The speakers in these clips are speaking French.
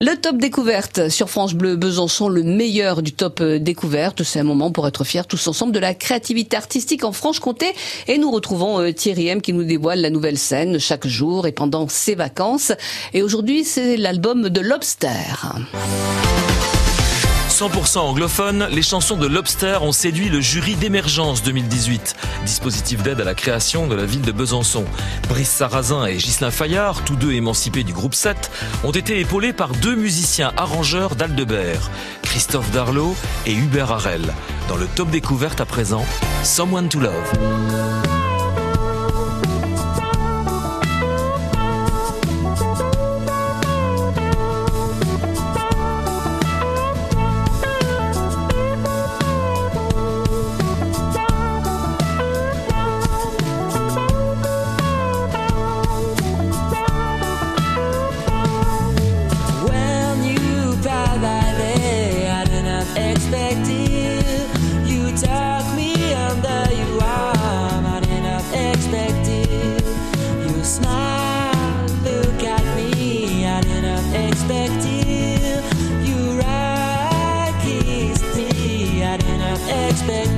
Le top découverte sur France Bleu Besançon, le meilleur du top euh, découverte. C'est un moment pour être fiers tous ensemble de la créativité artistique en Franche-Comté. Et nous retrouvons euh, Thierry M qui nous dévoile la nouvelle scène chaque jour et pendant ses vacances. Et aujourd'hui, c'est l'album de Lobster. 100% anglophone, les chansons de Lobster ont séduit le jury d'émergence 2018, dispositif d'aide à la création de la ville de Besançon. Brice Sarrazin et Ghislain Fayard, tous deux émancipés du groupe 7, ont été épaulés par deux musiciens arrangeurs d'Aldebert, Christophe Darlot et Hubert Harel. Dans le top découverte à présent, Someone to Love. i didn't expect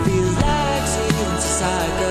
I.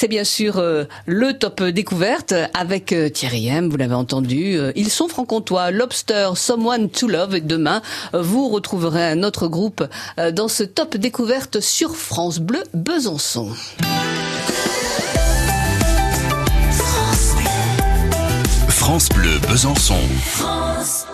C'est bien sûr euh, le top découverte avec euh, Thierry M, vous l'avez entendu. Euh, ils sont franc-comtois, Lobster, Someone to Love. Et demain, vous retrouverez un autre groupe dans ce top découverte sur France Bleu Besançon. France Bleu Besançon. France